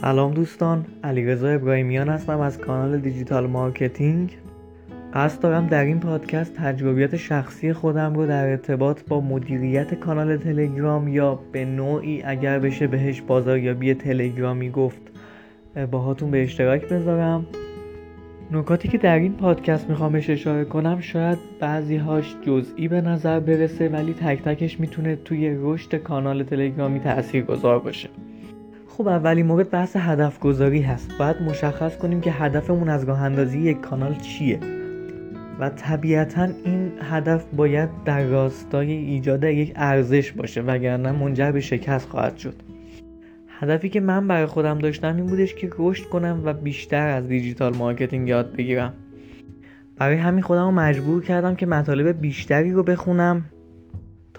سلام دوستان علیرضا ابراهیمیان هستم از کانال digital marketing. قصد دارم در این پادکست تجربیات شخصی خودم رو در ارتباط با مدیریت کانال تلگرام یا به نوعی اگر بشه بهش بازاریابی تلگرامی گفت باهاتون به اشتراک بذارم. نکاتی که در این پادکست می‌خوام بهش اشاره کنم شاید بعضی هاش جزئی به نظر برسه ولی تک تکش می‌تونه توی رشد کانال تلگرامی تأثیر گذار باشه. خب اولی مورد بحث هدف گذاری هست. باید مشخص کنیم که هدفمون از راه اندازی یک کانال چیه. و طبیعتا این هدف باید در راستای ایجاد یک ارزش باشه وگرنه منجر به شکست خواهد شد. هدفی که من برای خودم داشتم این بودش که رشد کنم و بیشتر از digital marketing یاد بگیرم. برای همین خودم رو مجبور کردم که مطالب بیشتری رو بخونم.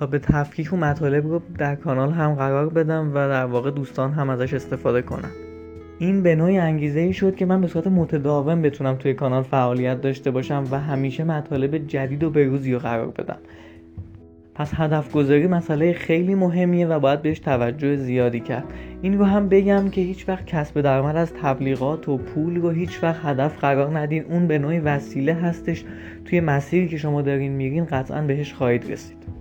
تا به تفکیک و مطالب رو در کانال هم قرار بدم و در واقع دوستان هم ازش استفاده کنن. این به نوعی انگیزه ای شد که من به صورت متداوم بتونم توی کانال فعالیت داشته باشم و همیشه مطالب جدید و بروزی رو قرار بدم. پس هدف گذاری مسئله خیلی مهمیه و باید بهش توجه زیادی کرد. این رو هم بگم که هیچ وقت کسب درآمد از تبلیغات و پول رو هیچ وقت هدف قرار ندین. اون به نوعی وسیله هستش. توی مسیری که شما دارین میرین قطعا بهش خواهید رسید.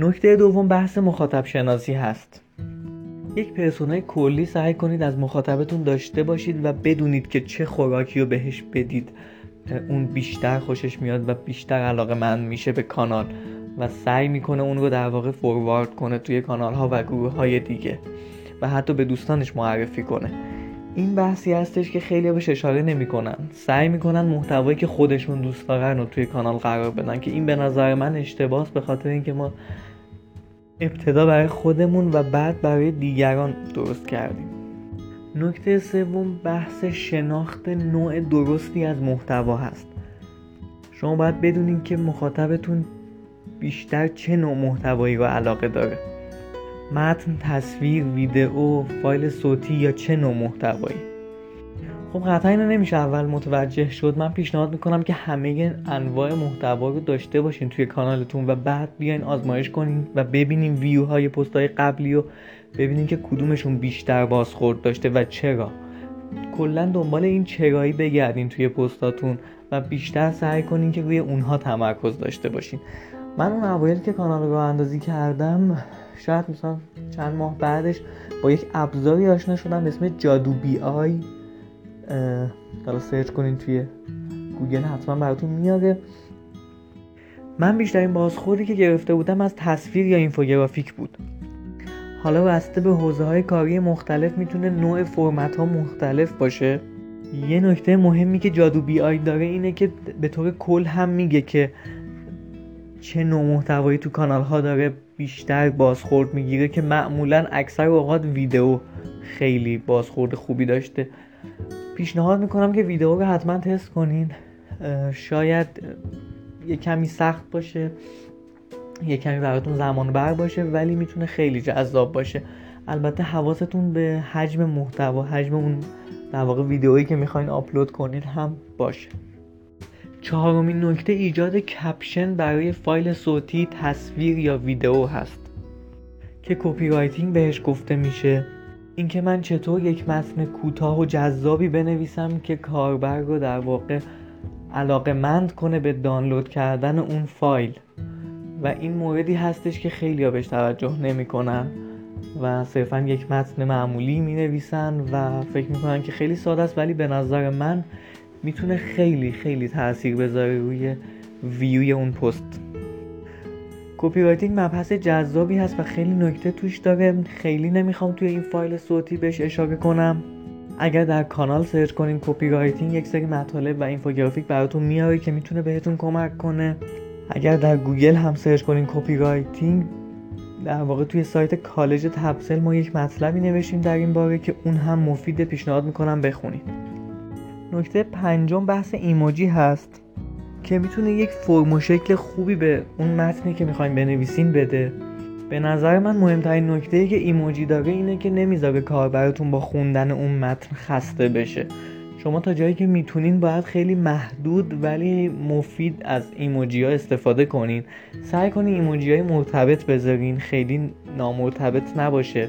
نکته دوم بحث مخاطب شناسی هست. یک پرسونای کلی سعی کنید از مخاطبتون داشته باشید و بدونید که چه خوراکی رو بهش بدید. اون بیشتر خوشش میاد و بیشتر علاقه من میشه به کانال و سعی می‌کنه اون رو در واقع فوروارد کنه توی کانال ها و گروه های دیگه و حتی به دوستانش معرفی کنه. این بحثی هستش که خیلی بهش اشاره نمی‌کنن. سعی می‌کنن محتوایی که خودشون دوست دارن رو توی کانال قرار بدن که این به نظر من اشتباس به خاطر اینکه ما ابتدا برای خودمون و بعد برای دیگران درست کردیم. نکته سوم بحث شناخت نوع درستی از محتوا هست. شما باید بدونید که مخاطبتون بیشتر چه نوع محتوایی رو علاقه داره. متن، تصویر، ویدئو، فایل صوتی یا چه نوع محتوایی؟ خب قطعا اینو نمیشه اول متوجه شد. من پیشنهاد می‌کنم که همه انواع محتوا رو داشته باشین توی کانالتون و بعد بیاین آزمایش کنین و ببینین ویو های پست های قبلی و ببینین که کدومشون بیشتر بازخورد داشته و چرا. کلا دنبال این چرایی بگردین توی پستاتون و بیشتر سعی کنین که روی اونها تمرکز داشته باشین. من اون اوایل که کانال راه اندازی کردم شاید مثلا چند ماه بعدش با یک ابزاری آشنا شدم به اسم جادو BI. حالا search کنین توی گوگل حتما براتون میاره. من بیشترین بازخوردی که گرفته بودم از تصویر یا اینفوگرافیک بود. حالا بسته به حوزه های کاری مختلف می‌تونه نوع فرمت ها مختلف باشه. یه نکته مهمی که جادو بی آی داره اینه که به طور کل هم میگه که چه نوع محتوایی تو کانال ها داره بیشتر بازخورد می‌گیره که معمولا اکثر اوقات ویدیو خیلی بازخورد خوبی داشته. پیشنهاد می‌کنم که ویدیو رو حتما تست کنین. شاید یه کمی سخت باشه یه کمی براتون زمان بر باشه ولی می‌تونه خیلی جذاب باشه. البته حواستون به حجم محتوا حجم اون در واقع ویدئویی که می‌خواین آپلود کنید هم باشه. چهارمین نکته ایجاد caption برای فایل صوتی تصویر یا ویدئو هست که copywriting بهش گفته میشه. اینکه من چطور یک متن کوتاه و جذابی بنویسم که کاربر رو در واقع علاقه مند کنه به دانلود کردن اون فایل. و این موردی هستش که خیلی ها بهش توجه نمی‌کنن و صرفا یک متن معمولی می نویسن و فکر می‌کنن که خیلی ساده است ولی به نظر من می‌تونه خیلی خیلی تاثیر بذاره روی ویوی اون پست. copywriting مبحث جذابی هست و خیلی نکته توش داره خیلی نمی‌خوام توی این فایل صوتی بهش اشاره کنم. اگر در کانال search کنین copywriting یک سری مطالب و اینفوگرافیک براتون میاره که می‌تونه بهتون کمک کنه. اگر در گوگل هم search کنین copywriting در واقع توی سایت کالج تپسل ما یک مطلبی نوشتیم در این باره که اون هم مفید پیشنهاد می‌کنم بخونید. نکته پنجم بحث ایموجی هست. که می‌تونه یک فرم و شکل خوبی به اون متنی که می‌خوایم بنویسین بده. به نظر من مهمترین نکته ای که ایموجی داره اینه که نمی‌ذاره کاربرتون با خوندن اون متن خسته بشه. شما تا جایی که می‌تونین باید خیلی محدود ولی مفید از ایموجی ها استفاده کنین. سعی کنین ایموجی های مرتبط بذارین خیلی نامرتبط نباشه.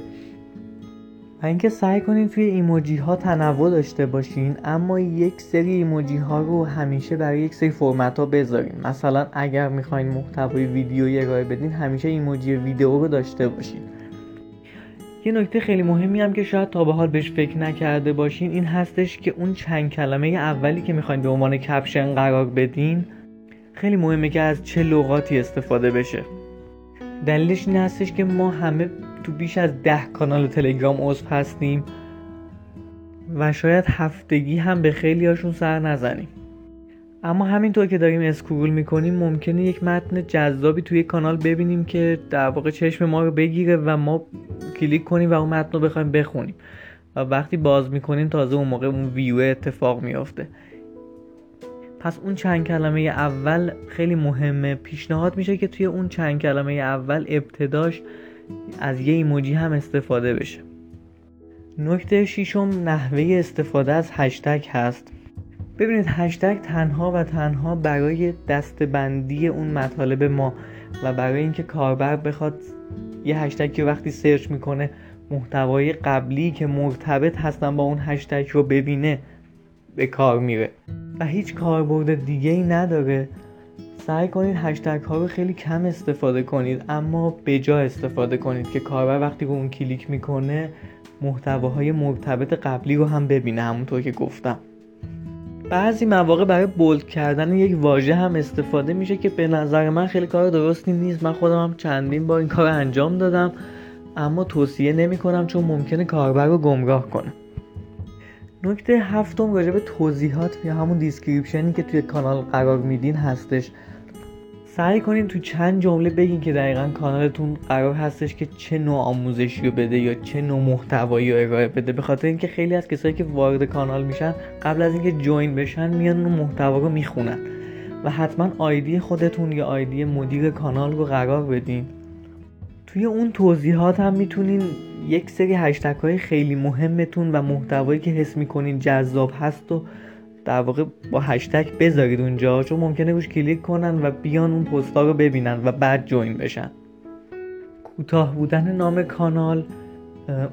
و اینکه سعی کنین توی ایموجی ها تنوع داشته باشین اما یک سری ایموجی ها رو همیشه برای یک سری فرمت ها بذارین. مثلا اگر می‌خواین محتوای ویدیویی ارائه بدین همیشه ایموجی ویدیو رو داشته باشین. یه نکته خیلی مهمی هم که شاید تا به حال بهش فکر نکرده باشین این هستش که اون چند کلمه اولی که می‌خواین به عنوان کپشن قرار بدین خیلی مهمه که از چه لغاتی استفاده بشه. دلیلش این هستش که ما همه تو بیش از ده کانال تلگرام عضو هستیم و شاید هفتگی هم به خیلی هاشون سر نزنیم. اما همینطور که داریم اسکرول می‌کنیم ممکنه یک متن جذابی توی کانال ببینیم که در واقع چشم ما رو بگیره و ما کلیک کنیم و اون متن رو بخوایم بخونیم. و وقتی باز می‌کنیم تازه اون موقع اون ویو اتفاق میافته. پس اون چند کلمه اول خیلی مهمه. پیشنهاد میشه که توی اون چند کلمه اول ابتداش از یه ایموجی هم استفاده بشه. نکته شیشم نحوه استفاده از هشتگ هست. ببینید هشتگ تنها و تنها برای دستبندی اون مطالب ما و برای اینکه کاربر بخواد یه هشتگ رو وقتی search می‌کنه محتوای قبلی که مرتبط هستن با اون هشتگ رو ببینه به کار میره. و هیچ کاربرد دیگه ای نداره. سعی کنید هشتگ ها رو خیلی کم استفاده کنید اما به جا استفاده کنید که کاربر وقتی رو اون کلیک می‌کنه محتواهای مرتبط قبلی رو هم ببینه همونطور که گفتم. بعضی مواقع برای bold کردن یک واژه هم استفاده میشه که به نظر من خیلی کار درستی نیست. من خودم هم چندین بار این کار انجام دادم اما توصیه نمی کنم چون ممکنه کاربر رو گمراه کنه. نکته هفتم راجع توضیحات یا همون description ی که توی کانال قرار میدین هستش. سعی کنین تو چند جمله بگین که دقیقا کانالتون قرار هستش که چه نوع آموزشی رو بده یا چه نوع محتوایی رو ارائه بده. به خاطر اینکه خیلی از کسایی که وارد کانال میشن قبل از اینکه join بشن میان اون محتوا رو می‌خونن. و حتما ID خودتون یا ID مدیر کانال رو قرار بدین. توی اون توضیحات هم می‌تونین یک سری هشتگ های خیلی مهمتون و محتوایی که حس می‌کنین جذاب هست و در واقع با هشتگ بذارید اونجا چون ممکنه روش کلیک کنن و بیان اون پستا رو ببینن و بعد جوین بشن. کوتاه بودن نام کانال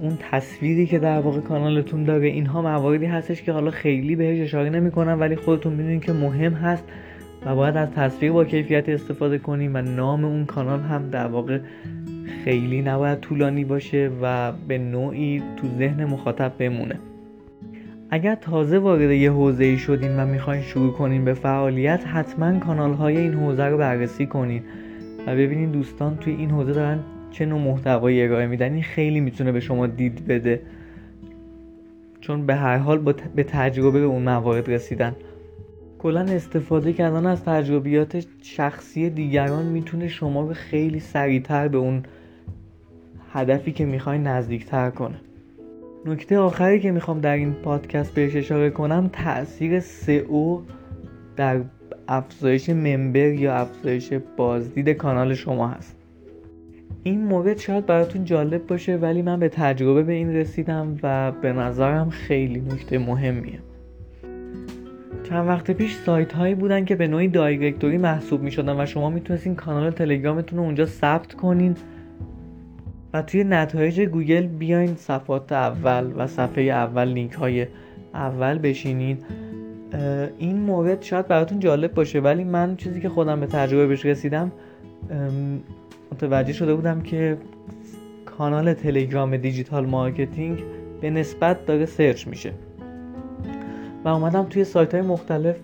اون تصویری که در واقع کانالتون داره اینها مواردی هستش که حالا خیلی بهش اشاره نمی‌کنن ولی خودتون می‌دونین که مهم هست و باید از تصویر با کیفیت استفاده کنیم و نام اون کانال هم در واقع خیلی نباید طولانی باشه و به نوعی تو ذهن مخاطب بمونه. اگر تازه وارد یه حوزه شدین و می‌خواین شروع کنین به فعالیت حتما کانال های این حوزه رو بررسی کنین و ببینین دوستان توی این حوزه دارن چه نوع محتوایی ارائه میدن. این خیلی می‌تونه به شما دید بده. چون به هر حال به تجربه به اون موارد رسیدن. کلا استفاده کردن از تجربیات شخصی دیگران می‌تونه شما رو خیلی سریعتر به اون هدفی که می‌خواین نزدیکتر کنه. نکته آخری که می‌خوام در این پادکست بهش اشاره کنم تاثیر سئو در افزایش ممبر یا افزایش بازدید کانال شما هست. این مورد شاید براتون جالب باشه ولی من به تجربه به این رسیدم و به نظرم خیلی نکته مهمیه. چند وقت پیش سایت هایی بودن که به نوعی directory محسوب می شدن و شما می‌تونستین کانال تلگرامتون رو اونجا ثبت کنین. توی نتایج گوگل بیاین صفحات اول و صفحه اول لینک های اول بشینین. این مورد شاید براتون جالب باشه ولی من چیزی که خودم به تجربه بهش رسیدم متوجه شده بودم که کانال تلگرام digital marketing به نسبت داره search میشه. و اومدم توی سایت های مختلف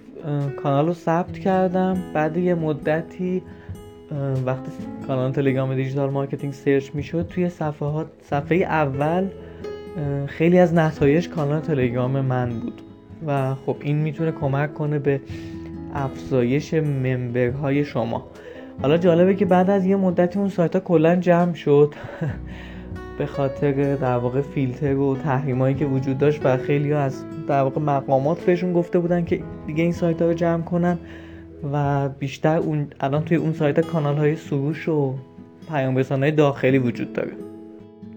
کانال رو ثبت کردم. بعد یه مدتی وقتی کانال تلگرام digital marketing search می‌شد توی صفحات صفحه اول خیلی از نتایج کانال تلگرام من بود. و خب این می‌تونه کمک کنه به افزایش member های شما. حالا جالبه که بعد از یه مدتی اون سایت ها کلا جمع شد. به خاطر در واقع فیلتر و تحریمایی که وجود داشت و خیلی از در واقع مقامات بهشون گفته بودن که دیگه این سایت ها رو جمع کنن. و بیشتر اون الان توی اون سایت کانال های سروش و پیام های داخلی وجود داره.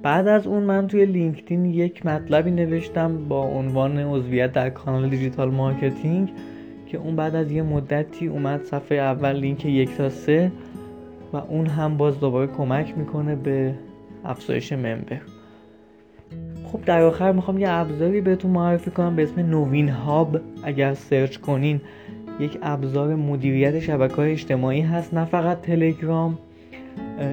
بعد از اون من توی لینکدین یک مطلبی نوشتم با عنوان عضویت در کانال digital marketing که اون بعد از یه مدتی اومد صفحه اول لینک یک تا سه و اون هم باز دوباره کمک می‌کنه به افزایش member خب در آخر می‌خوام یه ابزاری بهتون معرفی کنم به اسم نوین هاب. اگر search کنین یک ابزار مدیریت شبکه های اجتماعی هست نه فقط تلگرام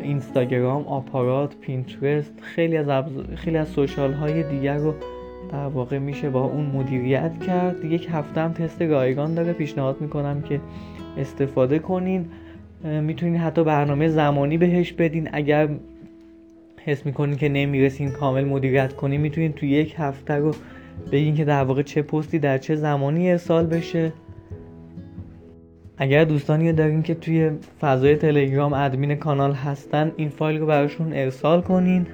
اینستاگرام آپارات پینترست خیلی از خیلی از سوشال های دیگر رو در واقع میشه با اون مدیریت کرد. یک هفته هم تست رایگان داره. پیشنهاد می‌کنم که استفاده کنین. می‌تونین حتی برنامه زمانی بهش بدین. اگر حس می‌کنین که نمی‌رسین کامل مدیریت کنین می‌تونین تو یک هفته رو بگین که در واقع چه پستی در چه زمانی ارسال بشه. اگر دوستانی دارین که توی فضای تلگرام ادمین کانال هستن این فایل رو براشون ارسال کنین.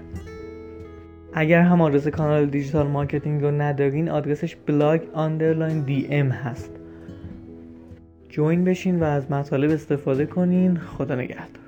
اگر هم آدرس کانال digital marketing رو ندارین آدرسش blog underline DM هست. join بشین و از مطالب استفاده کنین. خدا نگهدار.